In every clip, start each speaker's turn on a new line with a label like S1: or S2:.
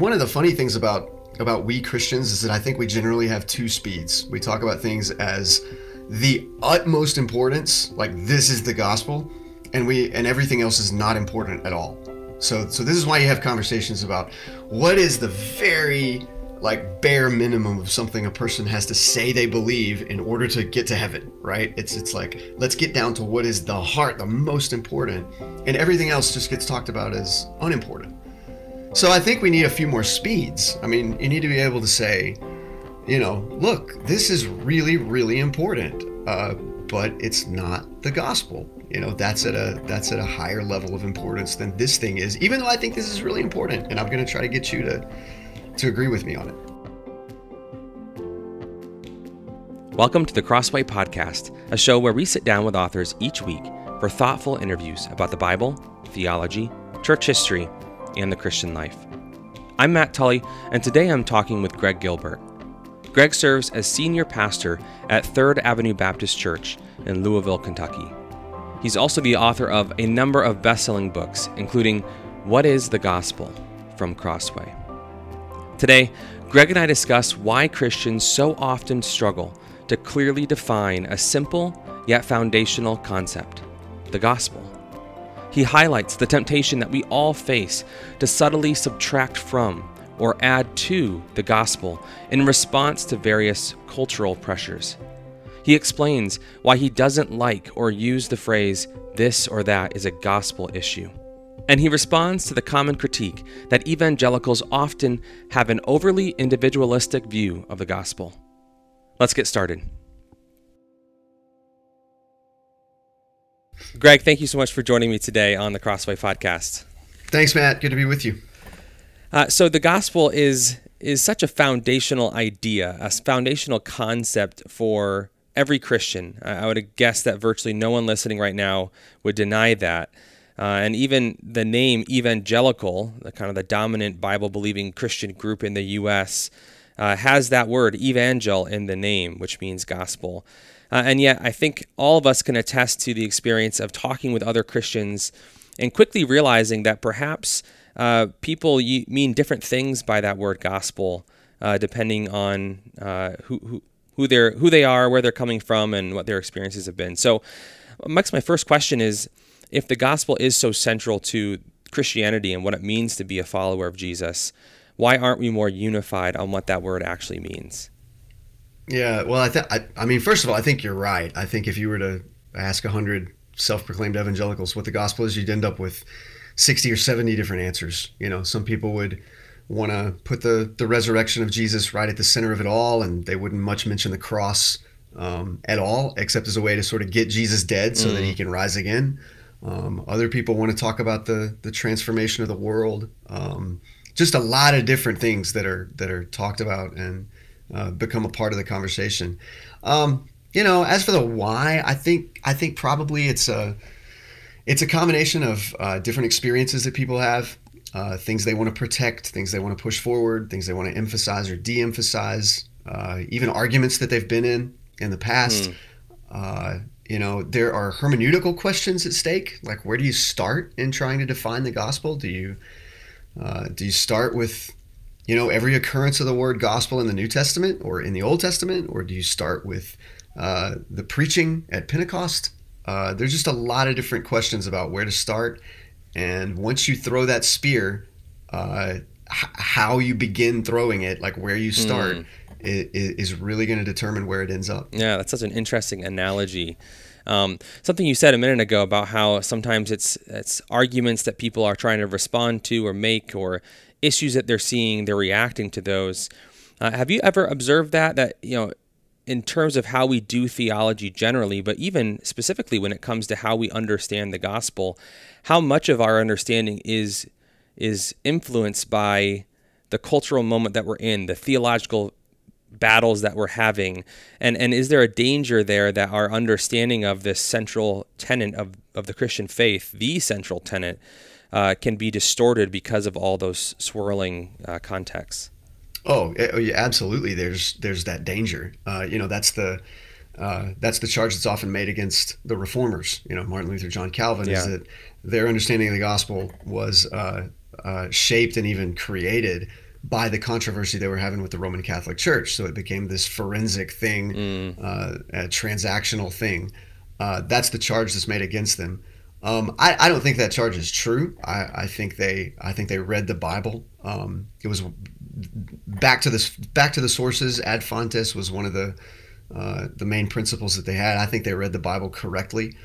S1: one of the funny things about about we Christians is that I think we generally have two speeds. We talk about things as the utmost importance, like this is the gospel, and we and everything else is not important at all. So so this is why you have conversations about what is the very like bare minimum of something a person has to say they believe in order to get to heaven, right? It's it's like let's get down to what is the heart, the most important, and everything else just gets talked about as unimportant. So I think we need a few more speeds. I mean, you need to be able to say, you know, look, this is really, really important, uh, but it's not the gospel. You know, that's at a that's at a higher level of importance than this thing is. Even though I think this is really important, and I'm going to try to get you to to agree with me on it.
S2: Welcome to the Crossway Podcast, a show where we sit down with authors each week for thoughtful interviews about the Bible, theology, church history and the Christian life. I'm Matt Tully, and today I'm talking with Greg Gilbert. Greg serves as senior pastor at Third Avenue Baptist Church in Louisville, Kentucky. He's also the author of a number of best selling books, including What is the Gospel from Crossway. Today, Greg and I discuss why Christians so often struggle to clearly define a simple yet foundational concept the gospel. He highlights the temptation that we all face to subtly subtract from or add to the gospel in response to various cultural pressures. He explains why he doesn't like or use the phrase, this or that is a gospel issue. And he responds to the common critique that evangelicals often have an overly individualistic view of the gospel. Let's get started. Greg, thank you so much for joining me today on the Crossway podcast.
S1: Thanks, Matt. Good to be with you.
S2: Uh, so the gospel is is such a foundational idea, a foundational concept for every Christian. I would guess that virtually no one listening right now would deny that. Uh, and even the name evangelical, the kind of the dominant Bible believing Christian group in the U.S., uh, has that word evangel in the name, which means gospel. Uh, and yet, I think all of us can attest to the experience of talking with other Christians and quickly realizing that perhaps uh, people mean different things by that word gospel, uh, depending on uh, who, who, who, they're, who they are, where they're coming from, and what their experiences have been. So, Max, my first question is if the gospel is so central to Christianity and what it means to be a follower of Jesus, why aren't we more unified on what that word actually means?
S1: Yeah, well, I, th- I, I mean, first of all, I think you're right. I think if you were to ask hundred self-proclaimed evangelicals what the gospel is, you'd end up with sixty or seventy different answers. You know, some people would want to put the the resurrection of Jesus right at the center of it all, and they wouldn't much mention the cross um, at all, except as a way to sort of get Jesus dead so mm. that he mm. can rise again. Um, other people want to talk about the the transformation of the world. Um, just a lot of different things that are that are talked about and uh, become a part of the conversation. Um, you know, as for the why, I think I think probably it's a it's a combination of uh, different experiences that people have, uh, things they want to protect, things they want to push forward, things they want to emphasize or de-emphasize, uh, even arguments that they've been in in the past. Mm. you know, there are hermeneutical questions at stake, like where do you start in trying to define the gospel? Do you uh, do you start with you know, every occurrence of the word gospel in the New Testament or in the Old Testament, or do you start with uh, the preaching at Pentecost? Uh, there's just a lot of different questions about where to start. And once you throw that spear, uh, h- how you begin throwing it, like where you start, mm. is really going to determine where it ends up.
S2: Yeah, that's such an interesting analogy. Um, something you said a minute ago about how sometimes it's it's arguments that people are trying to respond to or make, or issues that they're seeing, they're reacting to those. Uh, have you ever observed that that you know in terms of how we do theology generally, but even specifically when it comes to how we understand the gospel, how much of our understanding is is influenced by the cultural moment that we're in, the theological battles that we're having, and and is there a danger there that our understanding of this central tenet of of the Christian faith, the central tenet, uh, can be distorted because of all those swirling uh, contexts.
S1: Oh, eh, oh, yeah, absolutely. There's there's that danger. Uh, you know, that's the uh, that's the charge that's often made against the reformers. You know, Martin Luther, John Calvin, yeah. is that their understanding of the gospel was uh, uh, shaped and even created by the controversy they were having with the Roman Catholic Church. So it became this forensic thing,
S2: Mm.
S1: uh, a transactional thing. Uh, that's the charge that's made against them. Um, I, I don't think that charge is true. I, I think they I think they read the Bible. Um, it was back to this back to the sources. Ad fontes was one of the uh, the main principles that they had. I think they read the Bible correctly,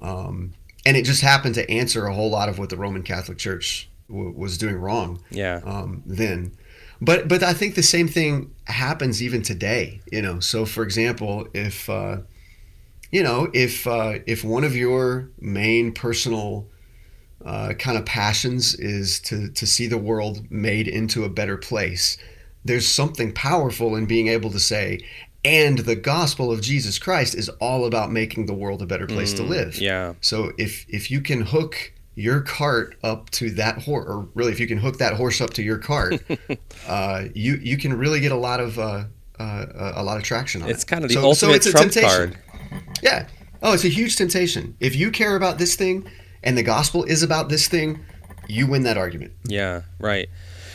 S1: um, and it just happened to answer a whole lot of what the Roman Catholic Church w- was doing wrong
S2: Yeah.
S1: um, then. But but I think the same thing happens even today. You know, so for example, if uh, you know if uh, if one of your main personal uh, kind of passions is to to see the world made into a better place, there's something powerful in being able to say. And the gospel of Jesus Christ is all about making the world a better place to live.
S2: Yeah.
S1: So if if you can hook your cart up to that horse, or really if you can hook that horse up to your cart, uh, you you can really get a lot of uh, uh, a lot of traction on
S2: It's
S1: it.
S2: It's kind of the
S1: So- so
S2: ultimate
S1: it's a
S2: trump
S1: temptation.
S2: card.
S1: Yeah. Oh, it's a huge temptation. If you care about this thing, and the gospel is about this thing, you win that argument.
S2: Yeah, right.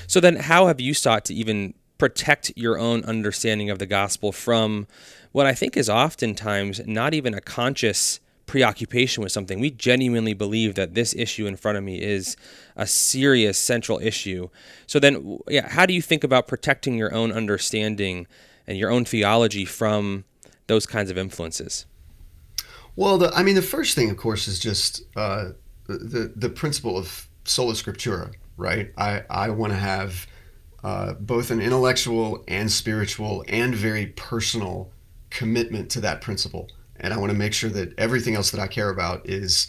S2: So then, how have you sought to even protect your own understanding of the gospel from what I think is oftentimes not even a conscious preoccupation with something? We genuinely believe that this issue in front of me is a serious central issue. So then, yeah, how do you think about protecting your own understanding and your own theology from those kinds of influences?
S1: Well, the, I mean, the first thing, of course, is just uh, the the principle of sola scriptura, right? I I want to have uh, both an intellectual and spiritual and very personal commitment to that principle, and I want to make sure that everything else that I care about is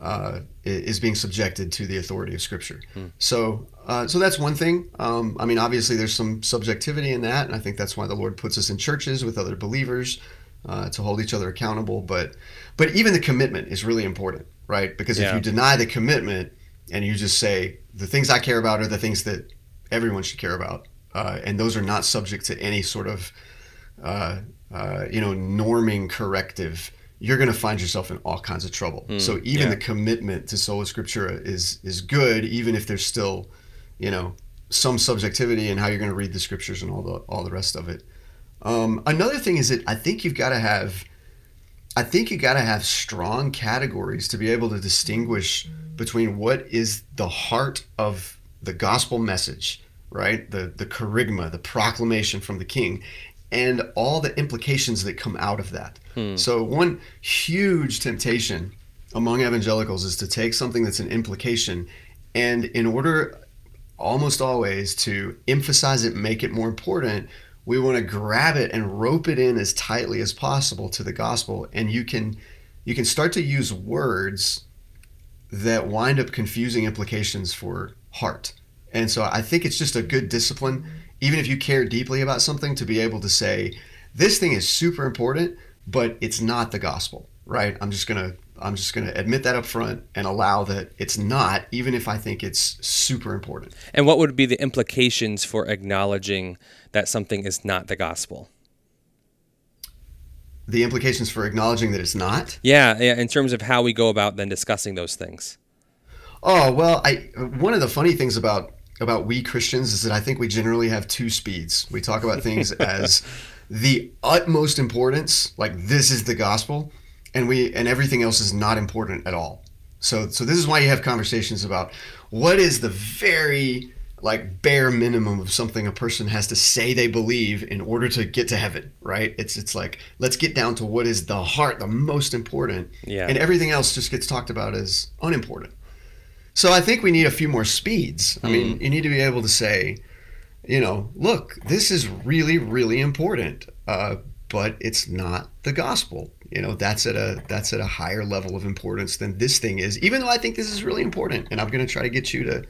S1: uh, is being subjected to the authority of Scripture. So, uh, so that's one thing. Um, I mean, obviously, there's some subjectivity in that, and I think that's why the Lord puts us in churches with other believers uh, to hold each other accountable. But, but even the commitment is really important, right? Because if
S2: Yeah.
S1: you deny the commitment and you just say the things I care about are the things that everyone should care about, uh, and those are not subject to any sort of uh, uh, you know, norming corrective, you're going to find yourself in all kinds of trouble. so even
S2: yeah.
S1: the commitment to sola scriptura is is good, even if there's still, you know, some subjectivity in how you're going to read the scriptures and all the all the rest of it. Um, another thing is that I think you've got to have, I think you got to have strong categories to be able to distinguish between what is the heart of the gospel message, right? The the kerygma, the proclamation from the king, and all the implications that come out of that. So one huge temptation among evangelicals is to take something that's an implication, and in order almost always to emphasize it, make it more important, we want to grab it and rope it in as tightly as possible to the gospel. And you can you can start to use words that wind up confusing implications for heart. And so I think it's just a good discipline, even if you care deeply about something, to be able to say, this thing is super important, but it's not the gospel, right? I'm just gonna I'm just gonna admit that up front and allow that it's not, even if I think it's super important.
S2: And what would be the implications for acknowledging that something is not the gospel?
S1: The implications for acknowledging that it's not.
S2: Yeah, yeah, in terms of how we go about then discussing those things.
S1: Oh well, I one of the funny things about about we Christians is that I think we generally have two speeds. We talk about things as the utmost importance, like this is the gospel, and we and everything else is not important at all. So so this is why you have conversations about what is the very like bare minimum of something a person has to say they believe in order to get to heaven, right? It's it's like let's get down to what is the heart, the most important,
S2: Yeah.
S1: and everything else just gets talked about as unimportant. So I think we need a few more speeds. I mean, you need to be able to say, you know, look, this is really, really important, uh, but it's not the gospel. You know, that's at a that's at a higher level of importance than this thing is. Even though I think this is really important, and I'm going to try to get you to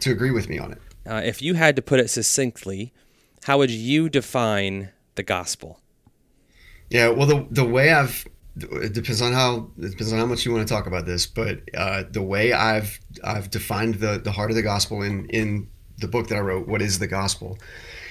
S1: to agree with me on it.
S2: Uh, if you had to put it succinctly, how would you define the gospel?
S1: Yeah, well, the the way I've it depends on how it depends on how much you want to talk about this, but uh, the way I've I've defined the the heart of the gospel in in the book that I wrote, "What Is the Gospel,"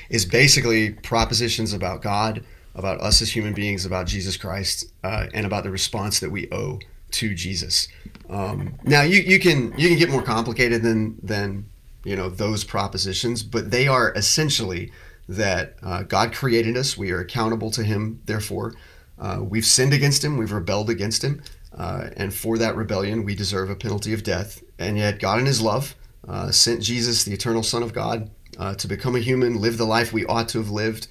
S1: is basically propositions about God, about us as human beings, about Jesus Christ, uh, and about the response that we owe to Jesus. Um, now, you you can you can get more complicated than than you know those propositions, but they are essentially that uh, God created us. We are accountable to Him. Therefore, uh, we've sinned against Him. We've rebelled against Him, uh, and for that rebellion, we deserve a penalty of death. And yet, God, in His love, uh, sent Jesus, the eternal Son of God, uh, to become a human, live the life we ought to have lived,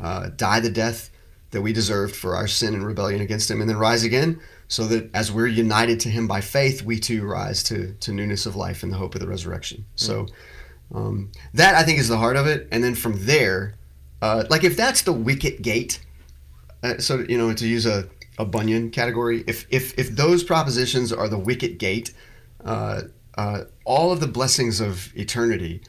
S1: uh, die the death that we deserved for our sin and rebellion against Him, and then rise again so that as we're united to him by faith, we too rise to, to newness of life in the hope of the resurrection. Mm. So um, that I think is the heart of it. And then from there, uh, like if that's the wicket gate, uh, so you know to use a, a Bunyan category, if if if those propositions are the wicket gate, uh, uh all of the blessings of eternity.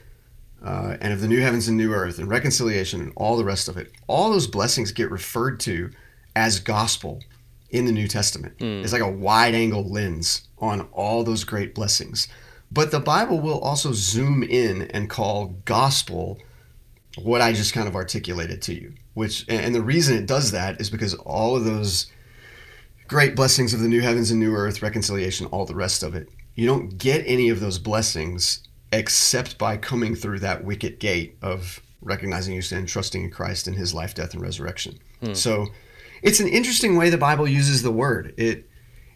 S1: Uh, and of the new heavens and new earth and reconciliation and all the rest of it, all those blessings get referred to as gospel in the New Testament. Mm. It's like a wide angle lens on all those great blessings. But the Bible will also zoom in and call gospel what I just kind of articulated to you. Which and the reason it does that is because all of those great blessings of the new heavens and new earth, reconciliation, all the rest of it, you don't get any of those blessings except by coming through that wicket gate of recognizing your sin, trusting in Christ and his life, death, and resurrection. Hmm. So it's an interesting way the Bible uses the word. It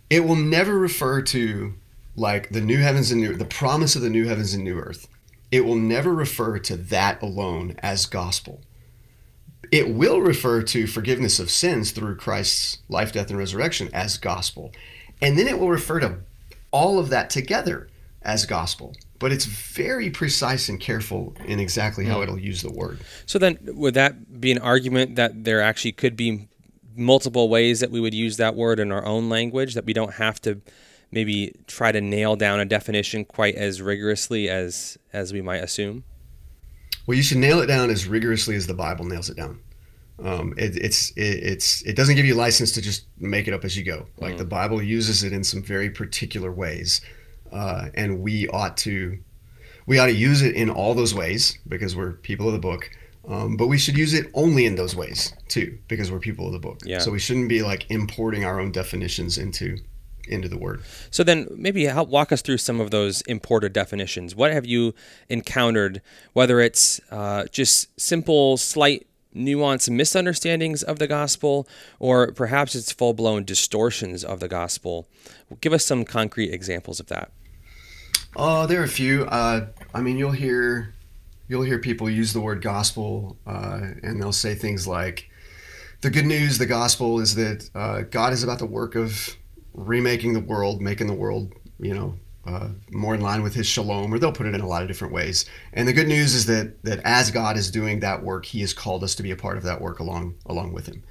S1: it will never refer to like the new heavens and new the promise of the new heavens and new earth. It will never refer to that alone as gospel. It will refer to forgiveness of sins through Christ's life, death, and resurrection as gospel. And then it will refer to all of that together as gospel. But it's very precise and careful in exactly how hmm. it'll use the word.
S2: So then, would that be an argument that there actually could be multiple ways that we would use that word in our own language that we don't have to maybe try to nail down a definition quite as rigorously as as we might assume
S1: well you should nail it down as rigorously as the bible nails it down um, it, it's it, it's it doesn't give you license to just make it up as you go like mm. the bible uses it in some very particular ways uh, and we ought to we ought to use it in all those ways because we're people of the book um, but we should use it only in those ways too, because we're people of the book. Yeah. So we shouldn't be like importing our own definitions into into the word.
S2: So then maybe help walk us through some of those imported definitions. What have you encountered, whether it's uh, just simple, slight nuance misunderstandings of the gospel, or perhaps it's full blown distortions of the gospel? Give us some concrete examples of that.
S1: Oh, uh, there are a few. Uh, I mean, you'll hear you'll hear people use the word gospel, uh, and they'll say things like, "The good news, the gospel, is that uh, God is about the work of remaking the world, making the world, you know, uh, more in line with His shalom." Or they'll put it in a lot of different ways. And the good news is that that as God is doing that work, He has called us to be a part of that work along along with Him.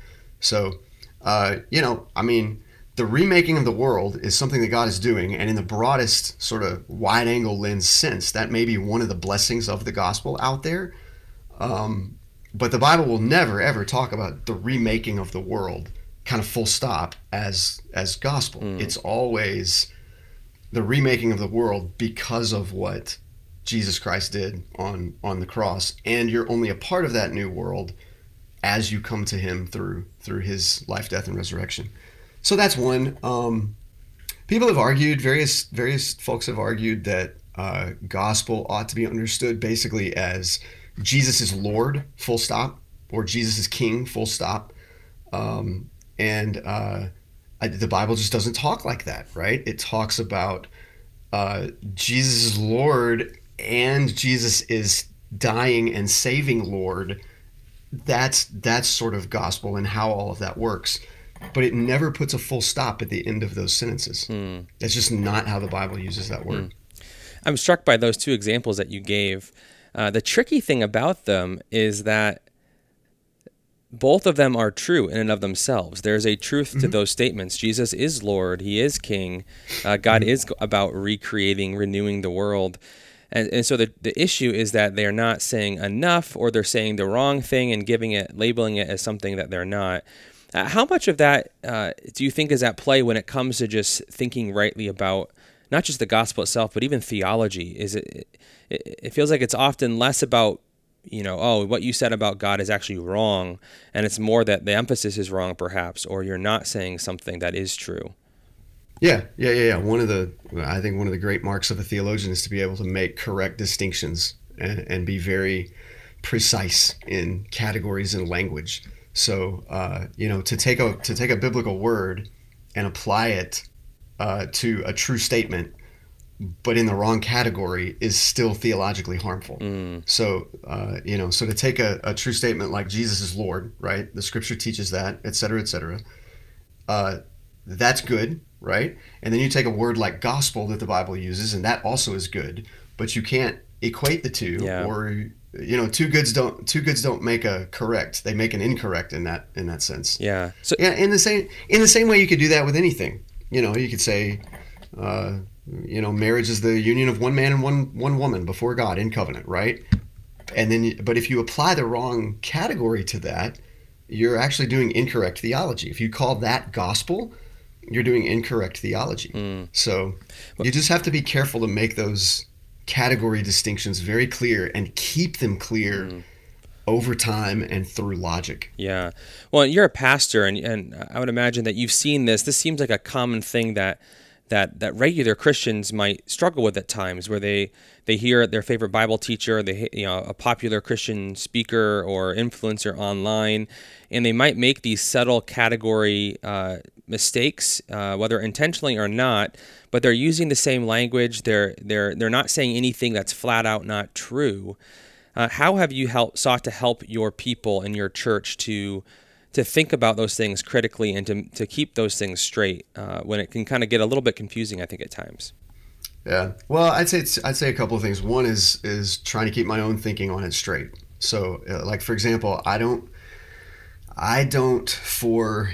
S1: So, uh, you know, I mean the remaking of the world is something that God is doing, and in the broadest sort of wide angle lens sense, that may be one of the blessings of the gospel out there. Um, but the Bible will never ever talk about the remaking of the world, kind of full stop, as as gospel. Mm. It's always the remaking of the world because of what Jesus Christ did on on the cross, and you're only a part of that new world as you come to Him through through His life, death, and resurrection. So that's one. Um, people have argued, various various folks have argued that uh, gospel ought to be understood basically as Jesus is Lord, full stop, or Jesus is King, full stop. Um, and uh, I, the Bible just doesn't talk like that, right? It talks about uh, Jesus is Lord and Jesus is dying and saving Lord. That's that's sort of gospel and how all of that works but it never puts a full stop at the end of those sentences. Mm. That's just not how the Bible uses that word. Mm.
S2: I'm struck by those two examples that you gave. Uh, the tricky thing about them is that both of them are true in and of themselves. There's a truth mm-hmm. to those statements. Jesus is Lord, He is King. Uh, God mm-hmm. is about recreating, renewing the world. And, and so the, the issue is that they're not saying enough or they're saying the wrong thing and giving it, labeling it as something that they're not. Uh, how much of that uh, do you think is at play when it comes to just thinking rightly about not just the gospel itself, but even theology? Is it? It, it feels like it's often less about you know, oh, what you said about God is actually wrong, and it's more that the emphasis is wrong, perhaps, or you're not saying something that is true.
S1: Yeah, yeah, yeah, yeah. One of the, I think one of the great marks of a theologian is to be able to make correct distinctions and, and be very precise in categories and language. So, uh, you know, to take a to take a biblical word and apply it uh, to a true statement, but in the wrong category, is still theologically harmful.
S2: Mm.
S1: So, uh, you know, so to take a, a true statement like Jesus is Lord, right? The Scripture teaches that, et cetera, et cetera. Uh, that's good, right? And then you take a word like gospel that the Bible uses, and that also is good, but you can't equate the two,
S2: Yeah.
S1: or you know, two goods don't two goods don't make a correct; they make an incorrect in that in that sense.
S2: Yeah. So
S1: Yeah, in the same in the same way you could do that with anything. You know, you could say, uh, you know, marriage is the union of one man and one one woman before God in covenant, right? And then, but if you apply the wrong category to that, you're actually doing incorrect theology. If you call that gospel, you're doing incorrect theology.
S2: Mm.
S1: So you just have to be careful to make those category distinctions very clear and keep them clear
S2: Mm.
S1: over time and through logic.
S2: Yeah. Well, you're a pastor, and, and I would imagine that you've seen this. This seems like a common thing that that that regular Christians might struggle with at times, where they they hear their favorite Bible teacher, they you know a popular Christian speaker or influencer online, and they might make these subtle category uh, mistakes, uh, whether intentionally or not. But they're using the same language. They're they're they're not saying anything that's flat out not true. Uh, how have you help, sought to help your people in your church to to think about those things critically and to, to keep those things straight uh, when it can kind of get a little bit confusing, I think, at times?
S1: Yeah. Well, I'd say I'd say a couple of things. One is is trying to keep my own thinking on it straight. So, uh, like for example, I don't, I don't for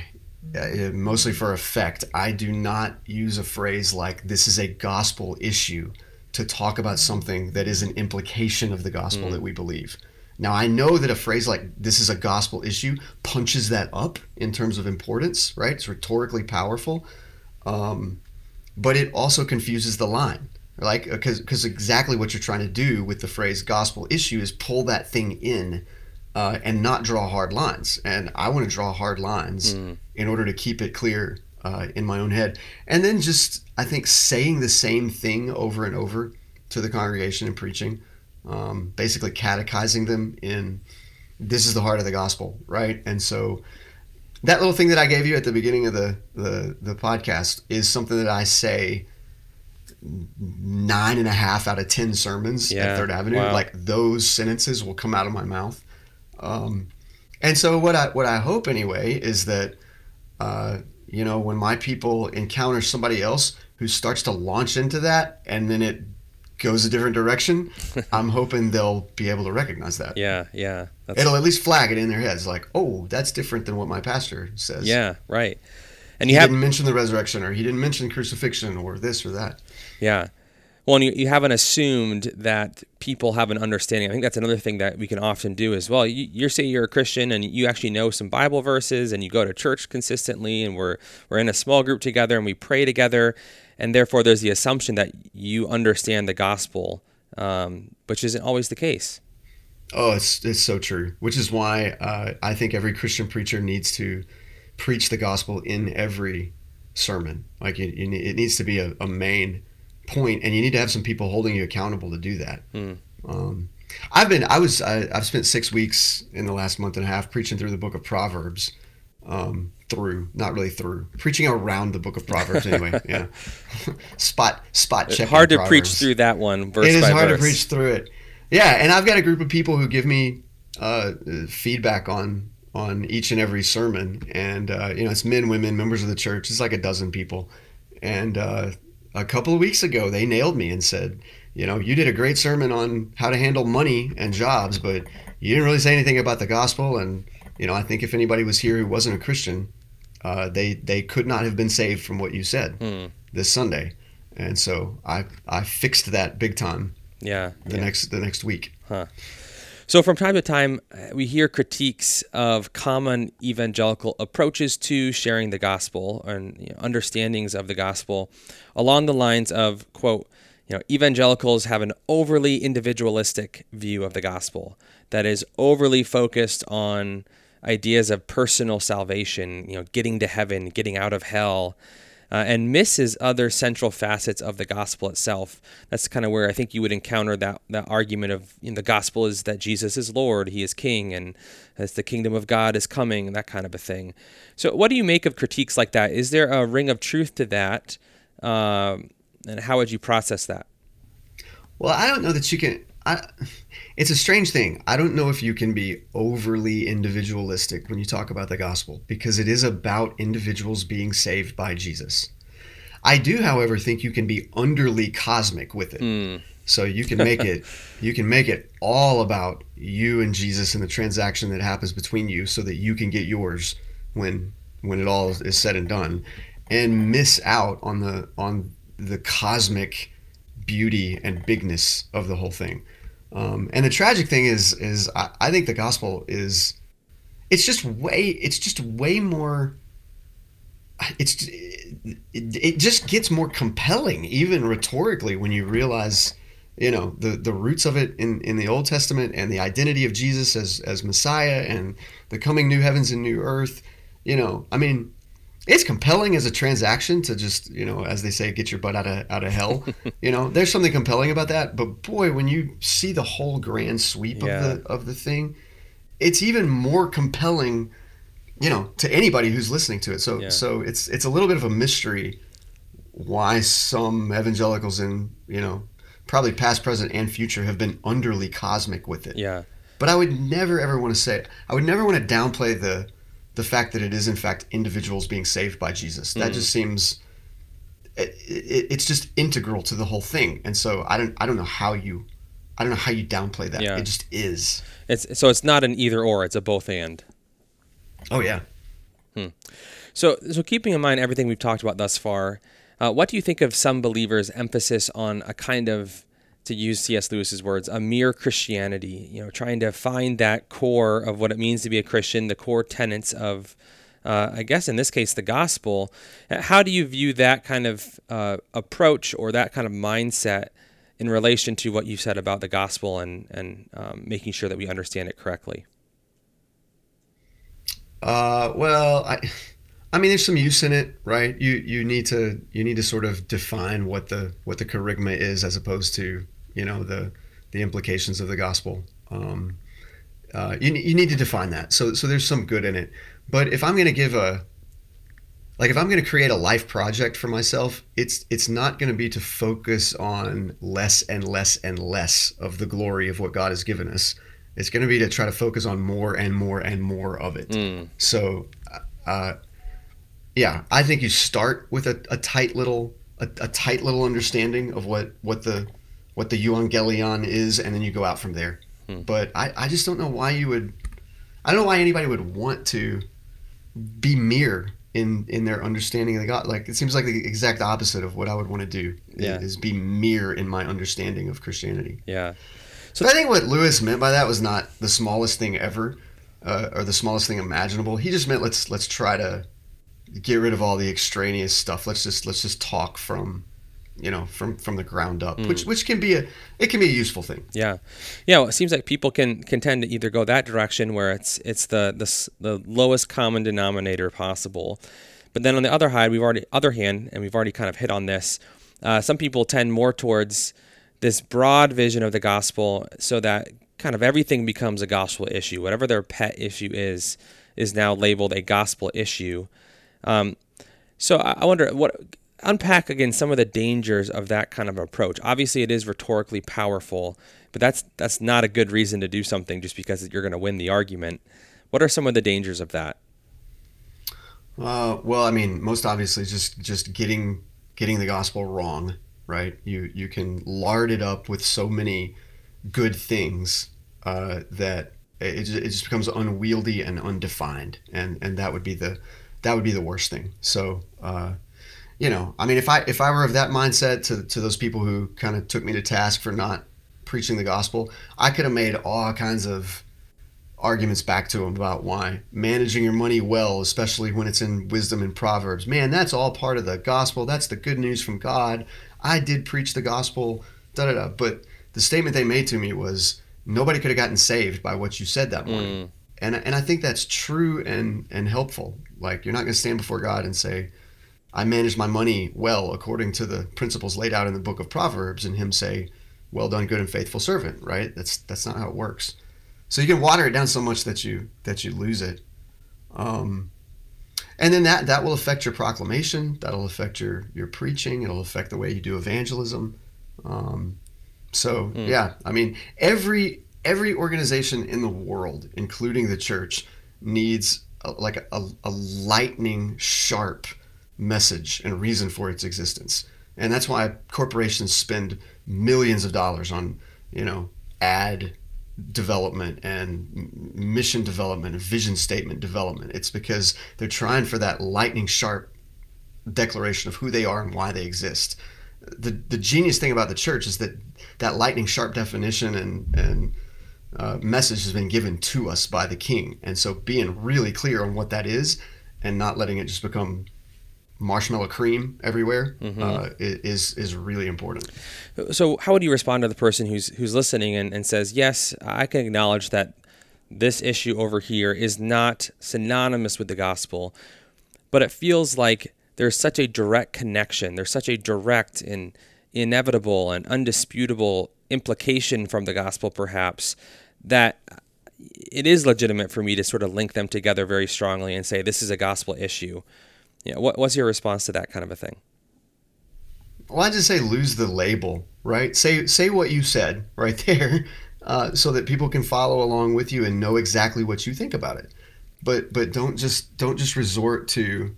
S1: uh, mostly for effect. I do not use a phrase like "this is a gospel issue" to talk about something that is an implication of the gospel that we believe. Now, I know that a phrase like "this is a gospel issue" punches that up in terms of importance. Right? It's rhetorically powerful. Um, but it also confuses the line like because because exactly what you're trying to do with the phrase gospel issue is pull that thing in uh, and not draw hard lines and i want to draw hard lines in order to keep it clear uh, in my own head and then just i think saying the same thing over and over to the congregation and preaching um, basically catechizing them in this is the heart of the gospel right and so that little thing that I gave you at the beginning of the, the, the podcast is something that I say nine and a half out of ten sermons
S2: Yeah,
S1: at Third Avenue.
S2: wow.
S1: Like those sentences will come out of my mouth. Um, and so what I what I hope anyway is that uh, you know when my people encounter somebody else who starts to launch into that and then it goes a different direction, I'm hoping they'll be able to recognize that.
S2: Yeah, yeah.
S1: It'll at least flag it in their heads, like, oh, that's different than what my pastor says.
S2: yeah, right. And
S1: he
S2: you
S1: didn't mention the resurrection, or he didn't mention crucifixion, or this or that.
S2: Yeah. Well, and you, you haven't assumed that people have an understanding. I think that's another thing that we can often do as well. You, you're saying you're a Christian and you actually know some Bible verses and you go to church consistently and we're, we're in a small group together and we pray together. And therefore, there's the assumption that you understand the gospel, um, which isn't always the case.
S1: Oh, it's it's so true. Which is why uh, I think every Christian preacher needs to preach the gospel in every sermon. Like you, you, it needs to be a, a main point, and you need to have some people holding you accountable to do that.
S2: Hmm.
S1: Um, I've been I was I, I've spent six weeks in the last month and a half preaching through the book of Proverbs. Um, through, not really through, preaching around the book of Proverbs. Anyway, yeah. spot spot checking.
S2: Hard to preach through that one verse
S1: It is hard
S2: verse.
S1: to preach through it. Yeah, and I've got a group of people who give me uh, feedback on on each and every sermon, and uh, you know, it's men, women, members of the church. It's like a dozen people, and uh, a couple of weeks ago, they nailed me and said, you know, you did a great sermon on how to handle money and jobs, but you didn't really say anything about the gospel. And you know, I think if anybody was here who wasn't a Christian, uh, they they could not have been saved from what you said
S2: Hmm.
S1: this Sunday. And so I I fixed that big time
S2: Yeah.
S1: the
S2: yeah.
S1: next the next week.
S2: So, from time to time, uh, we hear critiques of common evangelical approaches to sharing the gospel and you know, understandings of the gospel along the lines of, quote, you know, evangelicals have an overly individualistic view of the gospel that is overly focused on ideas of personal salvation, you know, getting to heaven, getting out of hell. Uh, and misses other central facets of the gospel itself. That's kind of where I think you would encounter that that argument of you know, the gospel is that Jesus is Lord, He is King, and as the kingdom of God is coming, that kind of a thing. So, what do you make of critiques like that? Is there a ring of truth to that, um, and how would you process that?
S1: Well, I don't know that you can. I, it's a strange thing. I don't know if you can be overly individualistic when you talk about the gospel because it is about individuals being saved by Jesus. I do, however, think you can be underly cosmic with it. Mm. So you can make it you can make it all about you and Jesus and the transaction that happens between you so that you can get yours when when it all is said and done and miss out on the on the cosmic beauty and bigness of the whole thing. Um, and the tragic thing is, is I, I, think the gospel is, it's just way, it's just way more. It's it, it just gets more compelling, even rhetorically, when you realize, you know, the the roots of it in in the Old Testament and the identity of Jesus as as Messiah and the coming new heavens and new earth. You know, I mean, it's compelling as a transaction to just you know as they say get your butt out of out of hell you know there's something compelling about that but boy when you see the whole grand sweep yeah. of the of the thing it's even more compelling you know to anybody who's listening to it so yeah. so it's it's a little bit of a mystery why some evangelicals in you know probably past present and future have been underly cosmic with it
S2: yeah
S1: but i would never ever want to say i would never want to downplay the the fact that it is in fact individuals being saved by Jesus. That mm. just seems it, it, it's just integral to the whole thing. And so I don't I don't know how you I don't know how you downplay that. Yeah. It just is.
S2: It's so it's not an either or, it's a both and.
S1: Oh yeah.
S2: Hmm. So so keeping in mind everything we've talked about thus far, uh, what do you think of some believers' emphasis on a kind of to use C.S. Lewis's words, a mere Christianity. You know, trying to find that core of what it means to be a Christian, the core tenets of, uh, I guess in this case, the gospel. How do you view that kind of uh, approach or that kind of mindset in relation to what you said about the gospel and and um, making sure that we understand it correctly?
S1: Uh, well, I. I mean, there's some use in it, right? You you need to you need to sort of define what the what the kerygma is as opposed to you know the the implications of the gospel. Um, uh, you, you need to define that. So so there's some good in it. But if I'm going to give a like if I'm going to create a life project for myself, it's it's not going to be to focus on less and less and less of the glory of what God has given us. It's going to be to try to focus on more and more and more of it. Mm. So, uh, yeah, I think you start with a, a tight little a, a tight little understanding of what what the what the Evangelion is, and then you go out from there. Hmm. But I, I just don't know why you would. I don't know why anybody would want to be mere in in their understanding of the God. Like it seems like the exact opposite of what I would want to do. Yeah. Is be mere in my understanding of Christianity.
S2: Yeah.
S1: So but I think what Lewis meant by that was not the smallest thing ever, uh, or the smallest thing imaginable. He just meant let's let's try to get rid of all the extraneous stuff. Let's just let's just talk from you know from from the ground up mm. which which can be a it can be a useful thing.
S2: Yeah. Yeah well, it seems like people can can tend to either go that direction where it's it's the the, the lowest common denominator possible. But then on the other hand we've already other hand and we've already kind of hit on this uh, some people tend more towards this broad vision of the gospel so that kind of everything becomes a gospel issue. Whatever their pet issue is is now labeled a gospel issue um, so I, wonder what unpack again some of the dangers of that kind of approach. Obviously, it is rhetorically powerful, but that's that's not a good reason to do something just because you're going to win the argument. What are some of the dangers of that?
S1: Uh, well, I mean, most obviously, just just getting getting the gospel wrong, right? You you can lard it up with so many good things uh, that it, it just becomes unwieldy and undefined, and and that would be the that would be the worst thing. So. Uh, you know, I mean, if I if I were of that mindset to to those people who kind of took me to task for not preaching the gospel, I could have made all kinds of arguments back to them about why managing your money well, especially when it's in wisdom and proverbs, man, that's all part of the gospel. That's the good news from God. I did preach the gospel, da da da. But the statement they made to me was nobody could have gotten saved by what you said that morning. Mm. And, and I think that's true and, and helpful. Like, you're not going to stand before God and say, I manage my money well according to the principles laid out in the book of Proverbs, and him say, "Well done, good and faithful servant." Right? That's that's not how it works. So you can water it down so much that you that you lose it. Um, and then that that will affect your proclamation. That'll affect your your preaching. It'll affect the way you do evangelism. Um, so mm. yeah, I mean every every organization in the world, including the church, needs like a, a lightning sharp message and reason for its existence. And that's why corporations spend millions of dollars on, you know, ad development and mission development and vision statement development. It's because they're trying for that lightning sharp declaration of who they are and why they exist. The the genius thing about the church is that that lightning sharp definition and and uh, message has been given to us by the King, and so being really clear on what that is, and not letting it just become marshmallow cream everywhere mm-hmm. uh, is is really important.
S2: So, how would you respond to the person who's who's listening and, and says, "Yes, I can acknowledge that this issue over here is not synonymous with the gospel, but it feels like there's such a direct connection. There's such a direct and inevitable and undisputable implication from the gospel, perhaps." That it is legitimate for me to sort of link them together very strongly and say this is a gospel issue. Yeah, what, what's your response to that kind of a thing?
S1: Well, I just say lose the label, right? Say say what you said right there, uh, so that people can follow along with you and know exactly what you think about it. But but don't just don't just resort to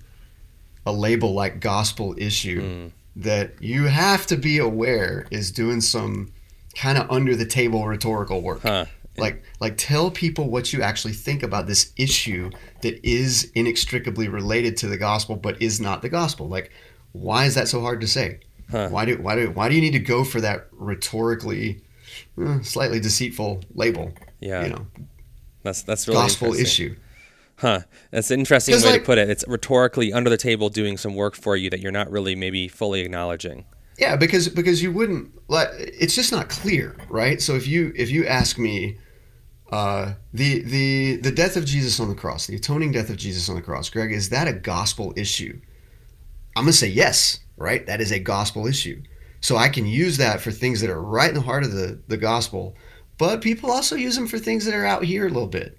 S1: a label like gospel issue mm. that you have to be aware is doing some kind of under the table rhetorical work. Huh like like tell people what you actually think about this issue that is inextricably related to the gospel but is not the gospel. Like why is that so hard to say? Huh. why do why do why do you need to go for that rhetorically eh, slightly deceitful label
S2: yeah.
S1: you know?
S2: That's that's really
S1: gospel issue.
S2: Huh. That's an interesting way like, to put it. It's rhetorically under the table doing some work for you that you're not really maybe fully acknowledging.
S1: Yeah because because you wouldn't let it's just not clear right? So if you if you ask me uh, the the the death of Jesus on the cross, the atoning death of Jesus on the cross, Greg, is that a gospel issue? I'm gonna say yes, right? That is a gospel issue. So I can use that for things that are right in the heart of the, the gospel, but people also use them for things that are out here a little bit.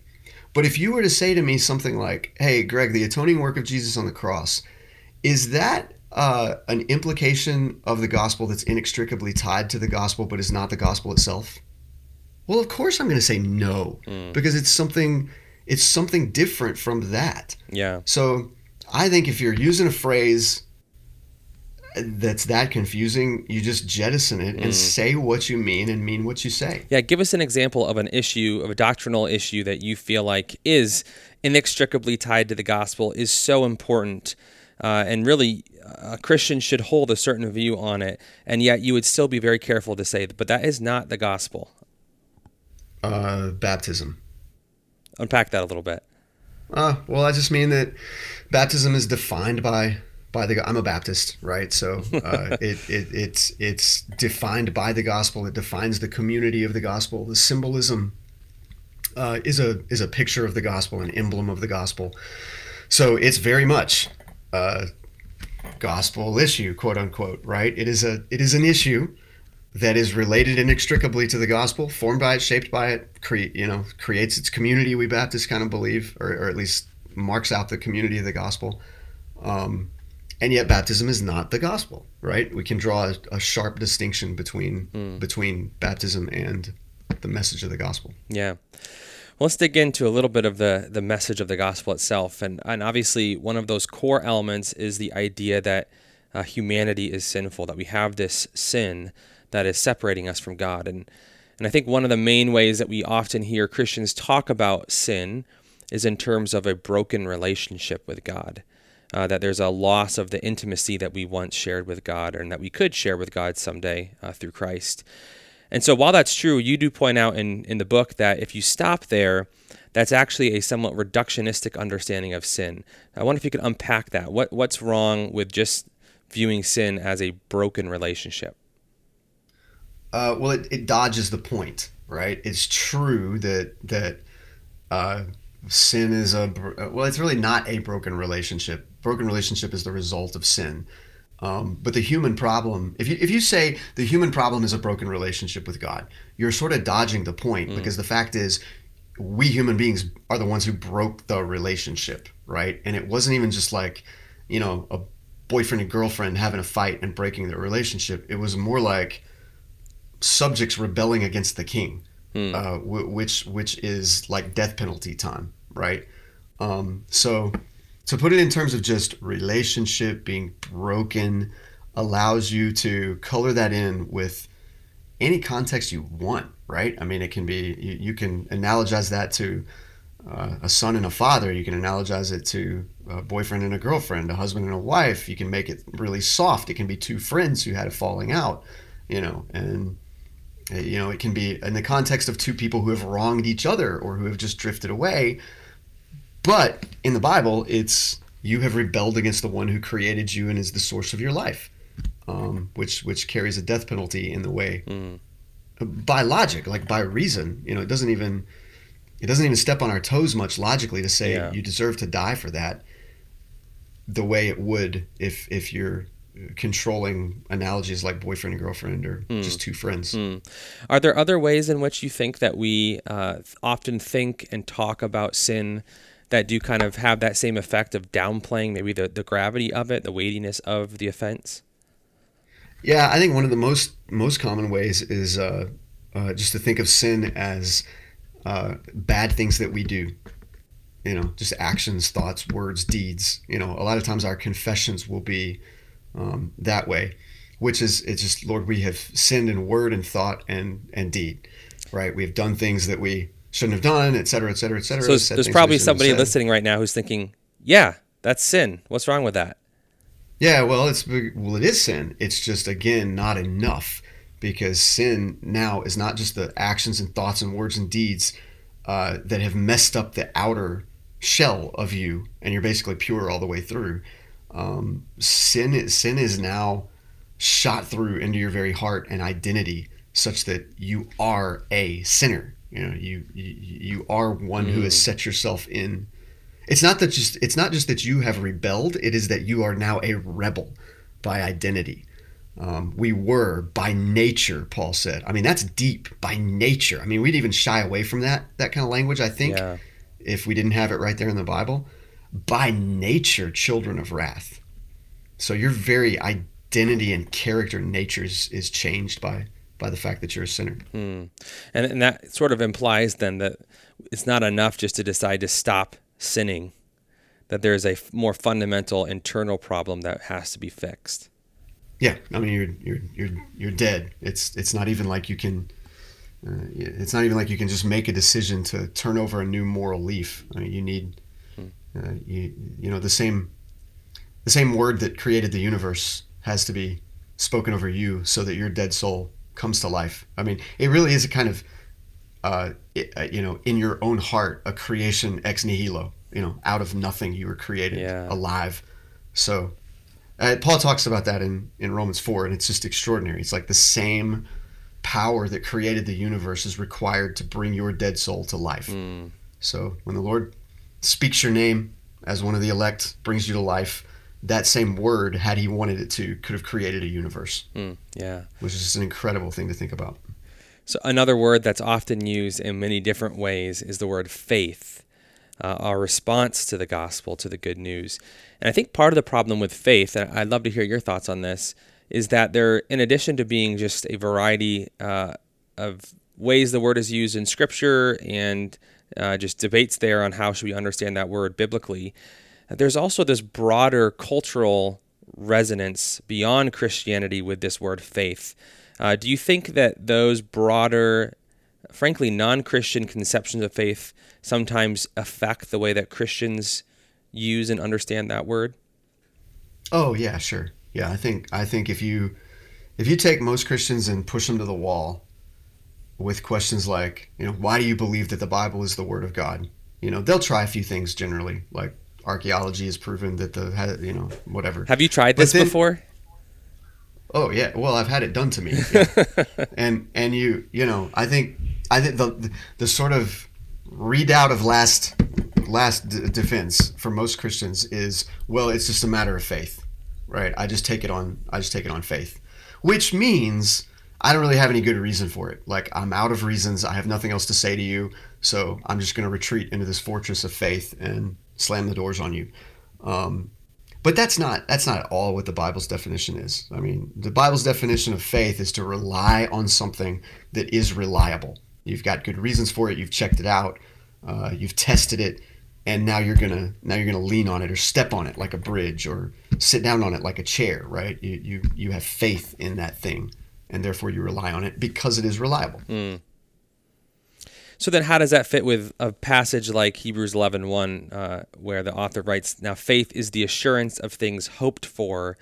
S1: But if you were to say to me something like, "Hey, Greg, the atoning work of Jesus on the cross, is that uh, an implication of the gospel that's inextricably tied to the gospel, but is not the gospel itself?" Well, of course I'm going to say no mm. because it's something it's something different from that.
S2: Yeah.
S1: So, I think if you're using a phrase that's that confusing, you just jettison it and mm. say what you mean and mean what you say.
S2: Yeah, give us an example of an issue, of a doctrinal issue that you feel like is inextricably tied to the gospel, is so important, uh, and really a Christian should hold a certain view on it, and yet you would still be very careful to say, but that is not the gospel.
S1: Uh, baptism.
S2: Unpack that a little bit.
S1: Uh, well, I just mean that baptism is defined by by the. I'm a Baptist, right? So uh, it, it it's it's defined by the gospel. It defines the community of the gospel. The symbolism uh, is a is a picture of the gospel, an emblem of the gospel. So it's very much a gospel issue, quote unquote, right? It is a it is an issue that is related inextricably to the gospel, formed by it, shaped by it, create you know creates its community. We Baptists kind of believe, or, or at least marks out the community of the gospel. Um, and yet, baptism is not the gospel, right? We can draw a, a sharp distinction between mm. between baptism and the message of the gospel.
S2: Yeah. Well, let's dig into a little bit of the the message of the gospel itself, and and obviously one of those core elements is the idea that uh, humanity is sinful, that we have this sin that is separating us from God. And and I think one of the main ways that we often hear Christians talk about sin is in terms of a broken relationship with God. Uh, that there's a loss of the intimacy that we once shared with God and that we could share with God someday uh, through Christ. And so, while that's true, you do point out in, in the book that if you stop there, that's actually a somewhat reductionistic understanding of sin. I wonder if you could unpack that. What, what's wrong with just viewing sin as a broken relationship?
S1: Uh, well, it, it dodges the point, right? It's true that that uh, sin is a well, it's really not a broken relationship. broken relationship is the result of sin. Um, but the human problem, if you if you say the human problem is a broken relationship with God, you're sort of dodging the point mm. because the fact is, we human beings are the ones who broke the relationship, right? And it wasn't even just like, you know, a boyfriend and girlfriend having a fight and breaking their relationship. It was more like subjects rebelling against the king, mm. uh, w- which which is like death penalty time, right? Um, so to put it in terms of just relationship being broken allows you to color that in with any context you want, right? I mean, it can be, you, you can analogize that to uh, a son and a father. You can analogize it to a boyfriend and a girlfriend, a husband and a wife. You can make it really soft. It can be two friends who had a falling out, you know, and, you know, it can be in the context of two people who have wronged each other or who have just drifted away. But in the Bible, it's you have rebelled against the one who created you and is the source of your life um, which which carries a death penalty in the way mm. by logic, like by reason. You know, it doesn't even it doesn't even step on our toes much logically to say yeah. you deserve to die for that. The way it would if if you're controlling analogies like boyfriend and girlfriend or mm. just two friends. Mm.
S2: Are there other ways in which you think that we uh, often think and talk about sin that do kind of have that same effect of downplaying maybe the, the gravity of it, the weightiness of the offense?
S1: Yeah, I think one of the most most common ways is uh, uh, just to think of sin as uh, bad things that we do. You know, just actions, thoughts, words, deeds. You know, a lot of times our confessions will be um, that way, which is it's just Lord, we have sinned in word and thought and and deed, right? We have done things that we shouldn't have done, et cetera, et cetera, et cetera.
S2: So there's, there's probably somebody listening right now who's thinking, "Yeah, that's sin. What's wrong with that?"
S1: Yeah, well, it's well, it is sin. It's just again not enough because sin now is not just the actions and thoughts and words and deeds uh, that have messed up the outer shell of you, and you're basically pure all the way through. Um, sin is sin is now shot through into your very heart and identity, such that you are a sinner. You know, you you, you are one mm. who has mm. set yourself in it's not that just it's not just that you have rebelled. It is that you are now a rebel by identity. Um, we were by nature, Paul said. I mean, that's deep by nature. I mean, we'd even shy away from that that kind of language. I think yeah. if we didn't have it right there in the Bible, by nature, children of wrath. So your very identity and character, nature is, is changed by by the fact that you're a sinner. Hmm.
S2: And, and that sort of implies then that it's not enough just to decide to stop sinning, that there is a more fundamental internal problem that has to be fixed.
S1: Yeah, I mean you're you're you're you're dead. It's it's not even like you can. Uh, it's not even like you can just make a decision to turn over a new moral leaf. I mean, you need. Uh, you you know, the same, the same word that created the universe has to be spoken over you so that your dead soul comes to life. I mean, it really is a kind of uh, uh, you know, in your own heart, a creation ex nihilo. You know, out of nothing, you were created yeah. alive. So, uh, Paul talks about that in in Romans four, and it's just extraordinary. It's like the same power that created the universe is required to bring your dead soul to life. Mm. So, when the Lord speaks your name as one of the elect, brings you to life, that same word, had He wanted it to, could have created a universe.
S2: Mm, yeah,
S1: which is just an incredible thing to think about.
S2: So, another word that's often used in many different ways is the word faith, uh, our response to the gospel, to the good news. And I think part of the problem with faith, and I'd love to hear your thoughts on this, is that there, in addition to being just a variety uh, of ways the word is used in Scripture and uh, just debates there on how should we understand that word biblically, there's also this broader cultural resonance beyond Christianity with this word faith. Uh, do you think that those broader, frankly, non Christian conceptions of faith sometimes affect the way that Christians use and understand that word?
S1: Oh yeah, sure. Yeah, I think I think if you if you take most Christians and push them to the wall with questions like, you know, why do you believe that the Bible is the word of God? You know, they'll try a few things generally, like archaeology has proven that the you know whatever.
S2: Have you tried this then, before?
S1: Oh yeah, well I've had it done to me, yeah. and and you you know I think I think the the sort of readout of last last d- defense for most Christians is, well, it's just a matter of faith, right? I just take it on. I just take it on faith, which means I don't really have any good reason for it. Like I'm out of reasons. I have nothing else to say to you, so I'm just going to retreat into this fortress of faith and slam the doors on you. Um, but that's not that's not all what the Bible's definition is. I mean, the Bible's definition of faith is to rely on something that is reliable. You've got good reasons for it. You've checked it out. Uh, you've tested it, and now you're gonna now you're gonna lean on it or step on it like a bridge or sit down on it like a chair. Right? You you you have faith in that thing, and therefore you rely on it because it is reliable.
S2: Mm. So then, how does that fit with a passage like Hebrews 11 1, uh, where the author writes, Now faith is the assurance of things hoped for,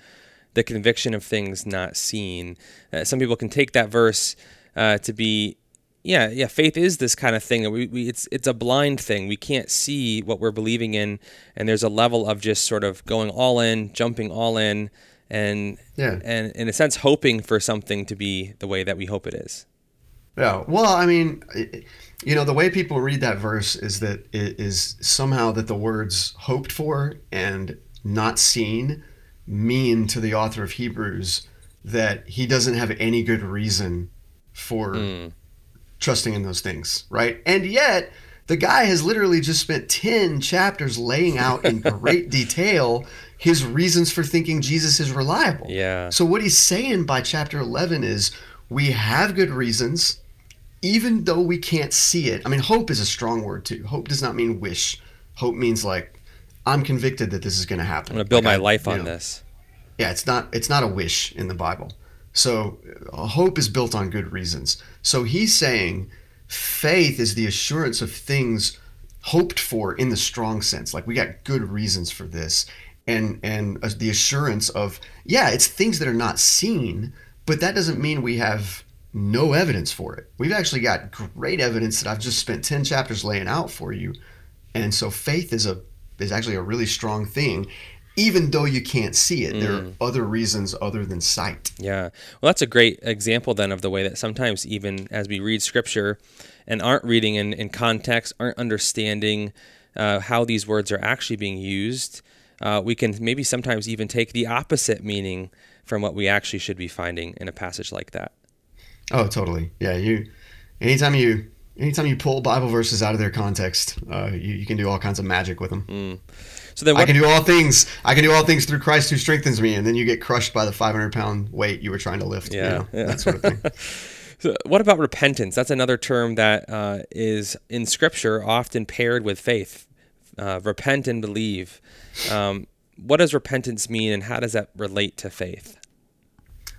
S2: the conviction of things not seen. Uh, some people can take that verse uh, to be, yeah, yeah, faith is this kind of thing. that We, we, it's, it's a blind thing. We can't see what we're believing in, and there's a level of just sort of going all in, jumping all in, and,
S1: Yeah.
S2: and in a sense, hoping for something to be the way that we hope it is.
S1: Yeah. Well, I mean, you know, the way people read that verse is that it is somehow that the words hoped for and not seen mean to the author of Hebrews that he doesn't have any good reason for hmm. trusting in those things, right? And yet, the guy has literally just spent 10 chapters laying out in great detail his reasons for thinking Jesus is reliable.
S2: Yeah.
S1: So what he's saying by chapter 11 is we have good reasons even though we can't see it. I mean hope is a strong word too. Hope does not mean wish. Hope means like I'm convicted that this is going to happen.
S2: I'm going to build
S1: Like,
S2: my
S1: I-
S2: life
S1: you
S2: on
S1: know,
S2: this.
S1: Yeah, it's not it's not a wish in the Bible. So uh, hope is built on good reasons. So he's saying faith is the assurance of things hoped for in the strong sense. Like we got good reasons for this, and and uh, the assurance of yeah, it's things that are not seen, but that doesn't mean we have no evidence for it. We've actually got great evidence that I've just spent ten chapters laying out for you, and so faith is a is actually a really strong thing. Even though you can't see it, there are other reasons other than sight.
S2: Yeah. Well, that's a great example then of the way that sometimes, even as we read scripture and aren't reading in, in context, aren't understanding uh, how these words are actually being used, uh, we can maybe sometimes even take the opposite meaning from what we actually should be finding in a passage like that.
S1: Oh, totally. Yeah, you. Anytime you, anytime you pull Bible verses out of their context, uh, you, you can do all kinds of magic with them.
S2: So then,
S1: I can do all things. I can do all things through Christ who strengthens me, and then you get crushed by the 500 pound weight you were trying to lift. you
S2: Yeah,
S1: know,
S2: yeah.
S1: that sort of thing.
S2: so what about repentance? That's another term that uh, is in scripture often paired with faith. Uh, repent and believe. Um, what does repentance mean, and how does that relate to faith?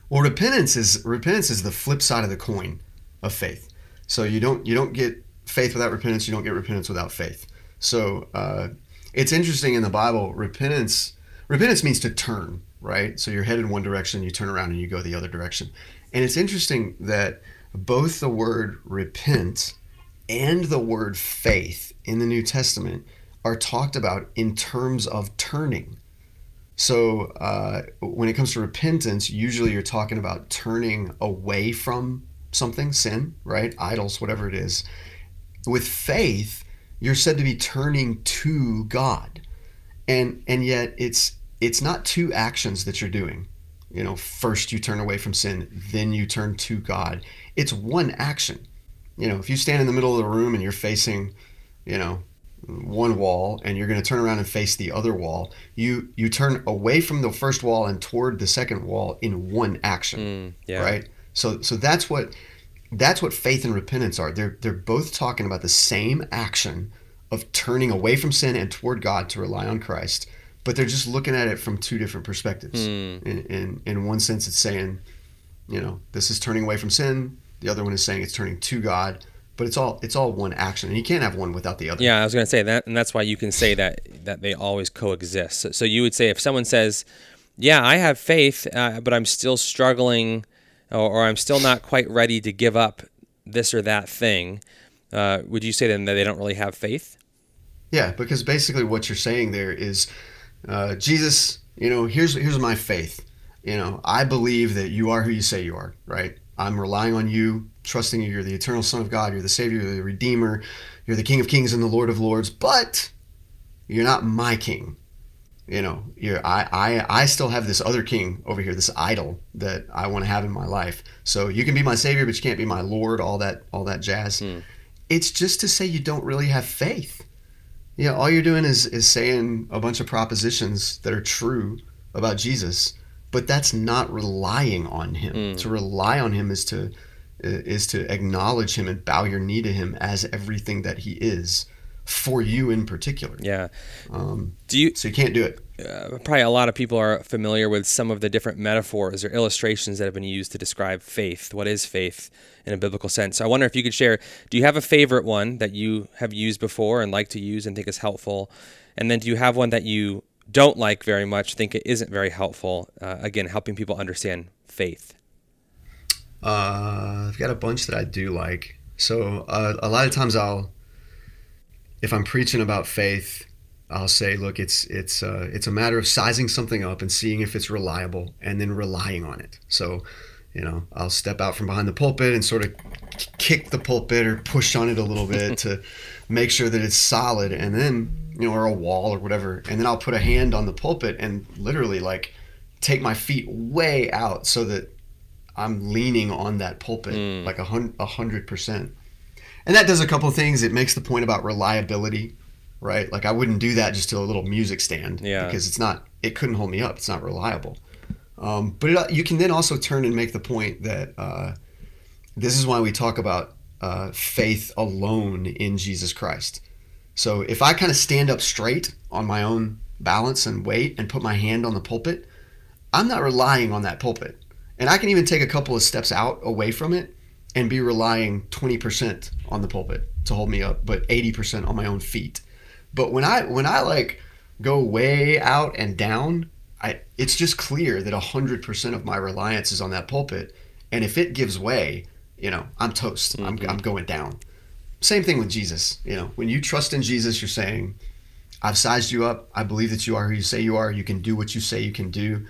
S1: Well, repentance is repentance is the flip side of the coin of faith. So you don't you don't get faith without repentance. You don't get repentance without faith. So uh, it's interesting in the Bible. Repentance repentance means to turn, right? So you're headed one direction, you turn around and you go the other direction. And it's interesting that both the word repent and the word faith in the New Testament are talked about in terms of turning. So uh, when it comes to repentance, usually you're talking about turning away from something, sin, right? Idols, whatever it is. With faith, you're said to be turning to God, and and yet it's it's not two actions that you're doing. You know, first you turn away from sin, then you turn to God. It's one action. You know, if you stand in the middle of the room and you're facing, you know, one wall and you're going to turn around and face the other wall you you turn away from the first wall and toward the second wall in one action
S2: Mm, yeah.
S1: right so so that's what that's what faith and repentance are they're they're both talking about the same action of turning away from sin and toward God to rely on Christ but they're just looking at it from two different perspectives
S2: Hmm.
S1: in, in in one sense it's saying you know this is turning away from sin the other one is saying it's turning to God but it's all it's all one action and you can't have one without the other
S2: Yeah, I was going to say that, and that's why you can say that that they always coexist. So, so you would say if someone says, "Yeah, I have faith, uh, but I'm still struggling, or, I'm still not quite ready to give up this or that thing," uh, would you say then that they don't really have faith?
S1: Yeah, because basically what you're saying there is, uh, Jesus, you know, here's here's my faith. You know, I believe that you are who you say you are, right? I'm relying on you, trusting you. You're the eternal Son of God. You're the Savior. You're the Redeemer. You're the King of Kings and the Lord of Lords. But you're not my king. You know, you're I I I still have this other king over here, this idol that I want to have in my life. So you can be my savior, but you can't be my lord. All that all that jazz.
S2: Hmm.
S1: It's just to say you don't really have faith. You know, all you're doing is is saying a bunch of propositions that are true about Jesus, but that's not relying on him.
S2: Mm.
S1: To rely on him is to is to acknowledge him and bow your knee to him as everything that he is for you in particular.
S2: Yeah.
S1: Um,
S2: Do you
S1: so you can't do it.
S2: uh, probably a lot of people are familiar with some of the different metaphors or illustrations that have been used to describe faith. What is faith in a biblical sense? I wonder if you could share. Do you have a favorite one that you have used before and like to use and think is helpful? And then do you have one that you don't like very much, think it isn't very helpful? Uh, again, helping people understand faith.
S1: Uh, I've got a bunch that I do like. So uh, a lot of times I'll, if I'm preaching about faith, I'll say, look, it's it's uh, it's a matter of sizing something up and seeing if it's reliable, and then relying on it. So, you know, I'll step out from behind the pulpit and sort of kick the pulpit or push on it a little bit to make sure that it's solid, and then you know, or a wall or whatever, and then I'll put a hand on the pulpit and literally like take my feet way out so that I'm leaning on that pulpit
S2: Mm.
S1: like a hundred percent. And that does a couple of things. It makes the point about reliability, right? Like I wouldn't do that just to a little music stand
S2: Yeah.
S1: because it's not. It couldn't hold me up. It's not reliable. Um, but it, you can then also turn and make the point that uh, this is why we talk about uh, faith alone in Jesus Christ. So if I kind of stand up straight on my own balance and weight and put my hand on the pulpit, I'm not relying on that pulpit. And I can even take a couple of steps out away from it and be relying 20% on the pulpit to hold me up, but 80% on my own feet. But when I when I like go way out and down, I it's just clear that 100% of my reliance is on that pulpit. And if it gives way, you know, I'm toast. I'm, I'm going down. Same thing with Jesus. You know, when you trust in Jesus, you're saying, I've sized you up. I believe that you are who you say you are. You can do what you say you can do.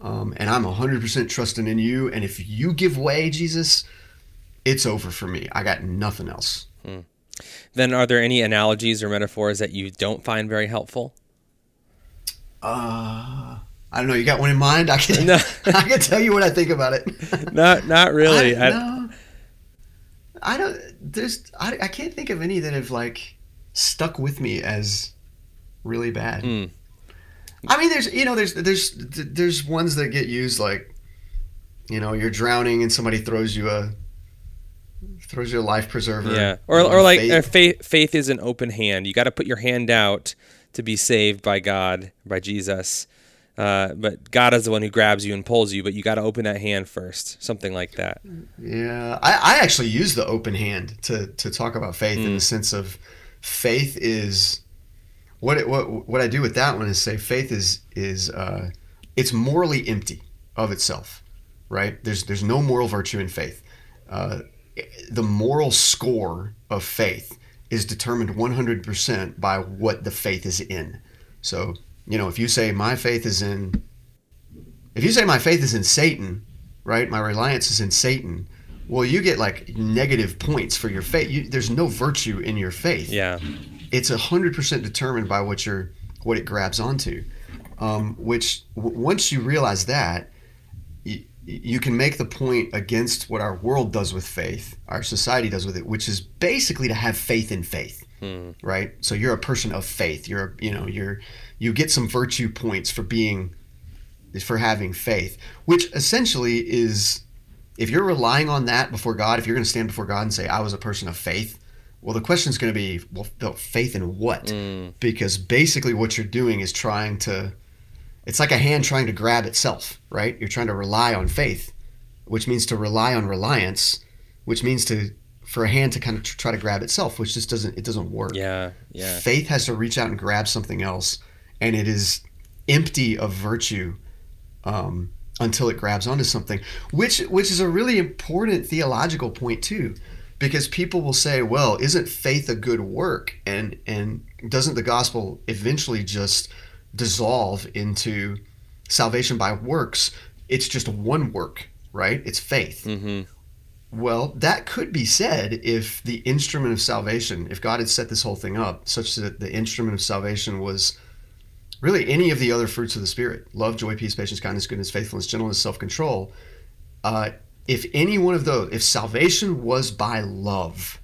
S1: Um, and I'm 100% trusting in you. And if you give way, Jesus, it's over for me. I got nothing else.
S2: Then, are there any analogies or metaphors that you don't find very helpful?
S1: Uh, I don't know. You got one in mind? I can,
S2: No.
S1: I can tell you what I think about it.
S2: Not, not really.
S1: I,
S2: I-
S1: no, I don't. There's. I, I can't think of any that have like stuck with me as really bad.
S2: Hmm.
S1: I mean, there's you know there's there's there's ones that get used like, you know, you're drowning and somebody throws you a throws you a life preserver.
S2: Yeah, or, or like
S1: faith-
S2: faith. Faith is an open hand. You got to put your hand out to be saved by God, by Jesus. Uh, but God is the one who grabs you and pulls you. But you got to open that hand first. Something like that.
S1: Yeah, I, I actually use the open hand to to talk about faith in the sense of faith is what it, what what I do with that one is say faith is is uh, it's morally empty of itself, right? There's there's no moral virtue in faith. Uh, the moral score of faith is determined 100% by what the faith is in. So you know, if you say my faith is in, if you say my faith is in Satan, right? My reliance is in Satan. Well, you get like negative points for your faith. You, there's no virtue in your faith.
S2: Yeah.
S1: It's hundred percent determined by what your what it grabs onto. Um, which w- once you realize that, you, can make the point against what our world does with faith, our society does with it, which is basically to have faith in faith hmm. right? So you're a person of faith. You're, you know, you're, you get some virtue points for being, for having faith, which essentially is, if you're relying on that before God, if you're going to stand before God and say, I was a person of faith, well, the question is going to be, well, faith in what? Hmm. Because basically what you're doing is trying to, it's like a hand trying to grab itself, right? You're trying to rely on faith, which means to rely on reliance, which means to, for a hand to kind of tr- try to grab itself, which just doesn't, it doesn't work.
S2: Yeah. Yeah.
S1: Faith has to reach out and grab something else, and it is empty of virtue um, until it grabs onto something, which which is a really important theological point too, because people will say, "Well, isn't faith a good work?" and and doesn't the gospel eventually just dissolve into salvation by works? It's just one work, right? It's faith.
S2: Mm-hmm.
S1: Well, that could be said if the instrument of salvation, if God had set this whole thing up such that the instrument of salvation was really any of the other fruits of the Spirit love, joy, peace, patience, kindness, goodness, faithfulness, gentleness, self control. Uh, if any one of those, if salvation was by love,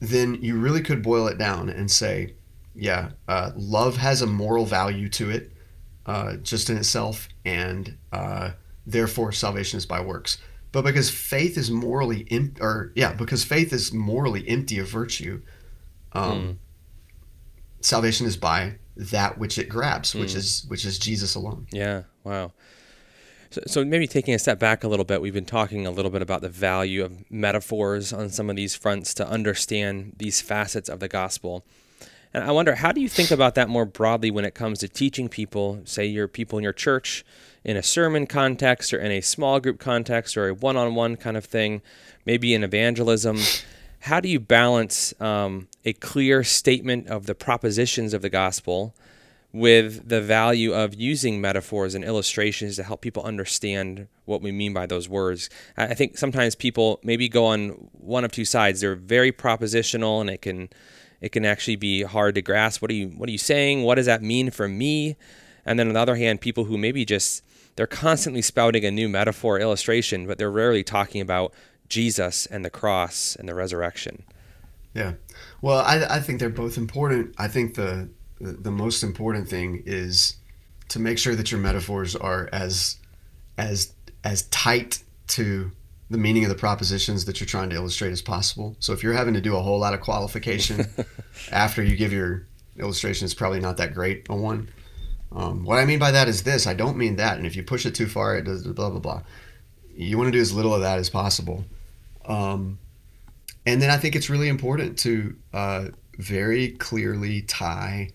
S1: then you really could boil it down and say, yeah, uh, love has a moral value to it uh, just in itself, and uh, therefore salvation is by works. But because faith is morally, em- or yeah, because faith is morally empty of virtue, um, mm. salvation is by that which it grabs, mm. which hmm. is which is Jesus alone.
S2: Yeah. Wow. So, so maybe taking a step back a little bit, we've been talking a little bit about the value of metaphors on some of these fronts to understand these facets of the gospel. And I wonder, how do you think about that more broadly when it comes to teaching people, say your people in your church, in a sermon context or in a small group context or a one on one kind of thing, maybe in evangelism? How do you balance um, a clear statement of the propositions of the gospel with the value of using metaphors and illustrations to help people understand what we mean by those words. I think sometimes people maybe go on one of two sides. They're very propositional and it can it can actually be hard to grasp. What are you what are you saying? What does that mean for me? And then on the other hand, people who maybe just they're constantly spouting a new metaphor illustration, but they're rarely talking about Jesus and the cross and the resurrection.
S1: Yeah. Well, I, I think they're both important. I think the, the, the most important thing is to make sure that your metaphors are as as as tight to the meaning of the propositions that you're trying to illustrate as possible. So if you're having to do a whole lot of qualification after you give your illustration, it's probably not that great a one. Um, what I mean by that is this: I don't mean that. And if you push it too far, it does blah blah blah. You want to do as little of that as possible. Um, and then I think it's really important to uh, very clearly tie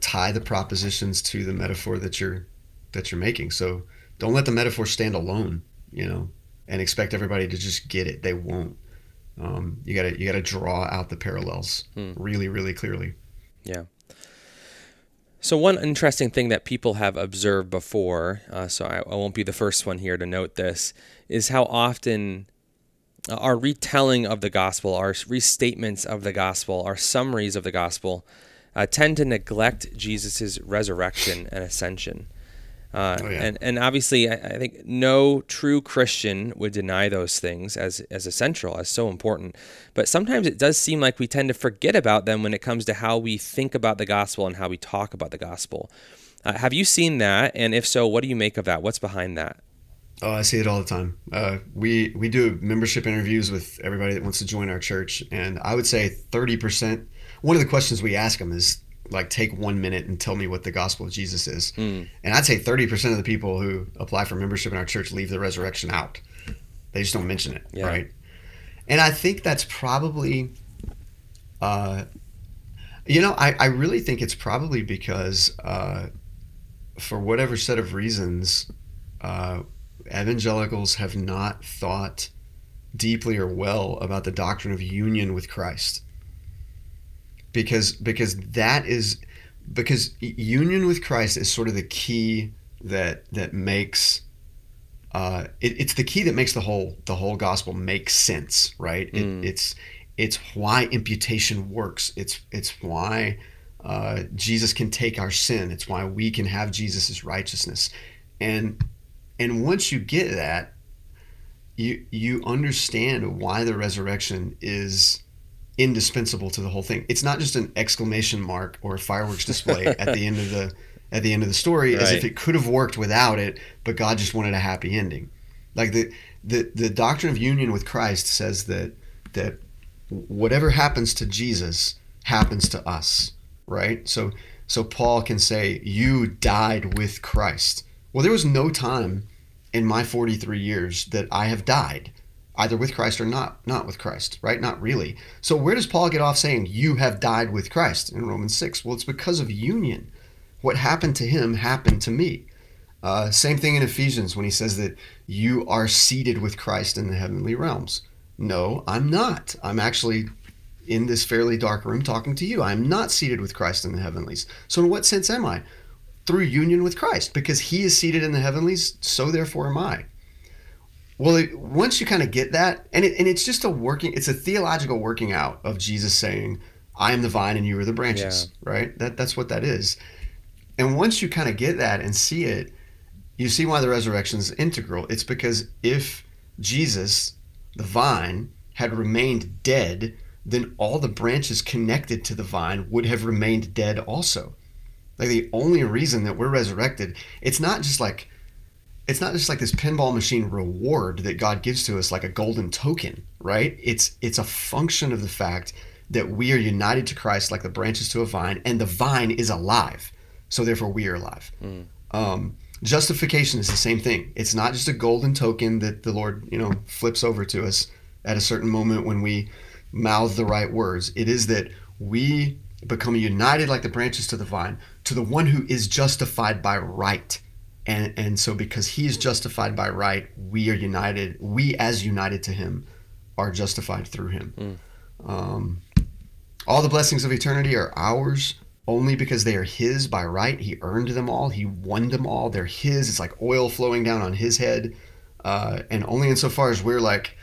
S1: tie the propositions to the metaphor that you're that you're making. So don't let the metaphor stand alone. You know, and expect everybody to just get it. They won't. Um, you gotta you gotta draw out the parallels hmm. really really clearly.
S2: Yeah. So one interesting thing that people have observed before, uh, so I, I, won't be the first one here to note this, is how often our retelling of the gospel, our restatements of the gospel, our summaries of the gospel, uh, tend to neglect Jesus' resurrection and ascension. Uh, oh, yeah. and, and obviously, I, I, think no true Christian would deny those things as, as essential, as so important. But sometimes it does seem like we tend to forget about them when it comes to how we think about the gospel and how we talk about the gospel. Uh, have you seen that? And if so, what do you make of that? What's behind that?
S1: Oh, I see it all the time. Uh, we we do membership interviews with everybody that wants to join our church, and I would say thirty percent. One of the questions we ask them is, like take one minute and tell me what the gospel of Jesus is. Mm. And I'd say 30% of the people who apply for membership in our church leave the resurrection out. They just don't mention it, yeah. right? And I think that's probably, uh, you know, I, I really think it's probably because, uh, for whatever set of reasons, uh, evangelicals have not thought deeply or well about the doctrine of union with Christ because because that is because union with Christ is sort of the key that that makes uh, it, it's the key that makes the whole the whole gospel make sense, right? It, mm. It's it's why imputation works. It's it's why uh, Jesus can take our sin. It's why we can have Jesus's righteousness, and and once you get that, you you understand why the resurrection is indispensable to the whole thing. It's not just an exclamation mark or a fireworks display at the end of the at the end of the story right. as if it could have worked without it, but God just wanted a happy ending. Like the the the doctrine of union with Christ says that that whatever happens to Jesus happens to us, right? So so Paul can say you died with Christ. Well, there was no time in my 43 years that I have died either with Christ or not not with Christ, right? Not really. So where does Paul get off saying you have died with Christ in Romans 6? Well, it's because of union. What happened to him happened to me. Uh, same thing in Ephesians when he says that you are seated with Christ in the heavenly realms. No, I'm not. I'm actually in this fairly dark room talking to you. I'm not seated with Christ in the heavenlies. So, in what sense am I? Through union with Christ, because he is seated in the heavenlies, so therefore am I well, it, once you kind of get that, and it, and it's just a working, it's a theological working out of Jesus saying, "I am the vine and you are the branches." Yeah. Right? That that's what that is. And once you kind of get that and see it, you see why the resurrection is integral. It's because if Jesus, the vine, had remained dead, then all the branches connected to the vine would have remained dead also. Like the only reason that we're resurrected, it's not just like it's not just like this pinball machine reward that God gives to us like a golden token, right? It's it's a function of the fact that we are united to Christ like the branches to a vine, and the vine is alive. So therefore we are alive. Mm. Um, justification is the same thing. It's not just a golden token that the Lord, you know, flips over to us at a certain moment when we mouth the right words. It is that we become united like the branches to the vine to the one who is justified by right. And, and so because he is justified by right, we are united. We as united to him are justified through him. Mm. Um, all the blessings of eternity are ours only because they are his by right. He earned them all. He won them all. They're his. It's like oil flowing down on his head. Uh, and only insofar as we're like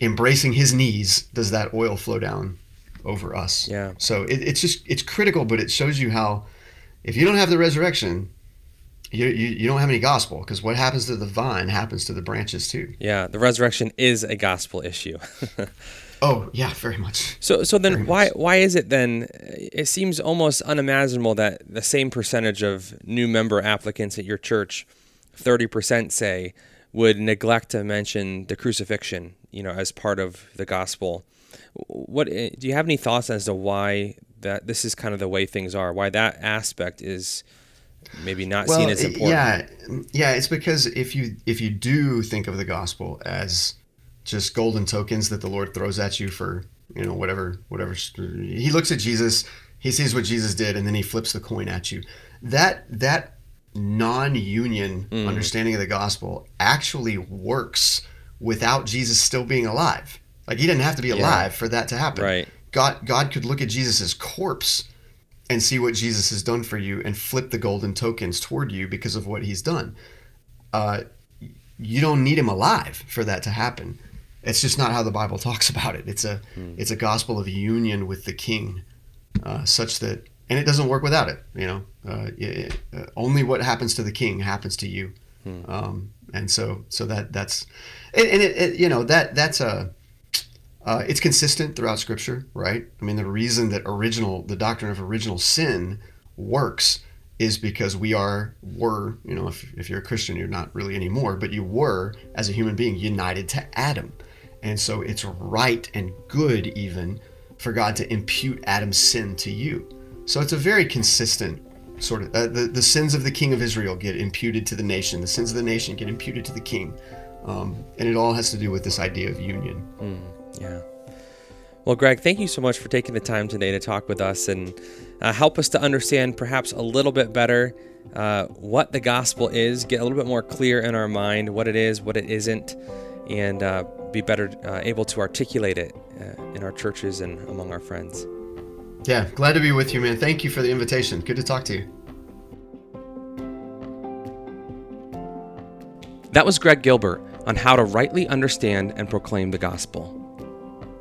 S1: embracing his knees does that oil flow down over us.
S2: Yeah.
S1: So it, it's just it's critical, but it shows you how if you don't have the resurrection, you, you, you don't have any gospel because what happens to the vine happens to the branches too.
S2: Yeah, the resurrection is a gospel issue.
S1: oh yeah, very much.
S2: So so then very why much. why is it then? It seems almost unimaginable that the same percentage of new member applicants at your church, thirty percent say, would neglect to mention the crucifixion, you know, as part of the gospel. What eh, do you have any thoughts as to why that this is kind of the way things are? Why that aspect is maybe not well, seen as important?
S1: Yeah, yeah, it's because if you if you do think of the gospel as just golden tokens that the Lord throws at you for you know whatever whatever he looks at Jesus, he sees what Jesus did, and then he flips the coin at you. That that non-union mm. understanding of the gospel actually works without Jesus still being alive. Like he didn't have to be alive yeah. for that to happen.
S2: Right.
S1: God God could look at Jesus' corpse and see what Jesus has done for you and flip the golden tokens toward you because of what he's done. Uh, you don't need him alive for that to happen. It's just not how the Bible talks about it. It's a mm. it's a gospel of union with the King, uh, such that and it doesn't work without it. You know, uh, it, uh, only what happens to the king happens to you, hmm. um, and so so that that's and, and it, it, you know that that's a uh, it's consistent throughout Scripture, right? I mean, the reason that original the doctrine of original sin works is because we are were you know if, if you're a Christian you're not really anymore, but you were as a human being united to Adam, and so it's right and good even for God to impute Adam's sin to you so it's a very consistent sort of uh, the the sins of the king of Israel get imputed to the nation. The sins of the nation get imputed to the king, um, and it all has to do with this idea of union.
S2: Mm, yeah. Well, Greg, thank you so much for taking the time today to talk with us and uh, help us to understand perhaps a little bit better uh, what the gospel is, get a little bit more clear in our mind what it is, what it isn't, and uh, be better uh, able to articulate it uh, in our churches and among our friends.
S1: Yeah, glad to be with you, man. Thank you for the invitation. Good to talk to you.
S2: That was Greg Gilbert on how to rightly understand and proclaim the gospel.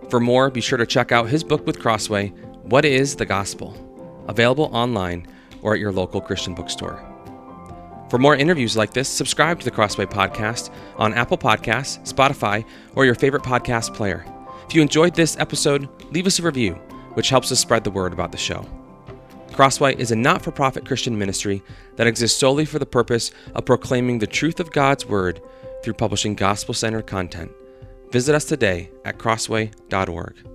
S2: For more, be sure to check out his book with Crossway, What is the Gospel? Available online or at your local Christian bookstore. For more interviews like this, subscribe to the Crossway Podcast on Apple Podcasts, Spotify, or your favorite podcast player. If you enjoyed this episode, leave us a review which helps us spread the word about the show. Crossway is a not for profit Christian ministry that exists solely for the purpose of proclaiming the truth of God's Word through publishing gospel centered content. Visit us today at crossway.org.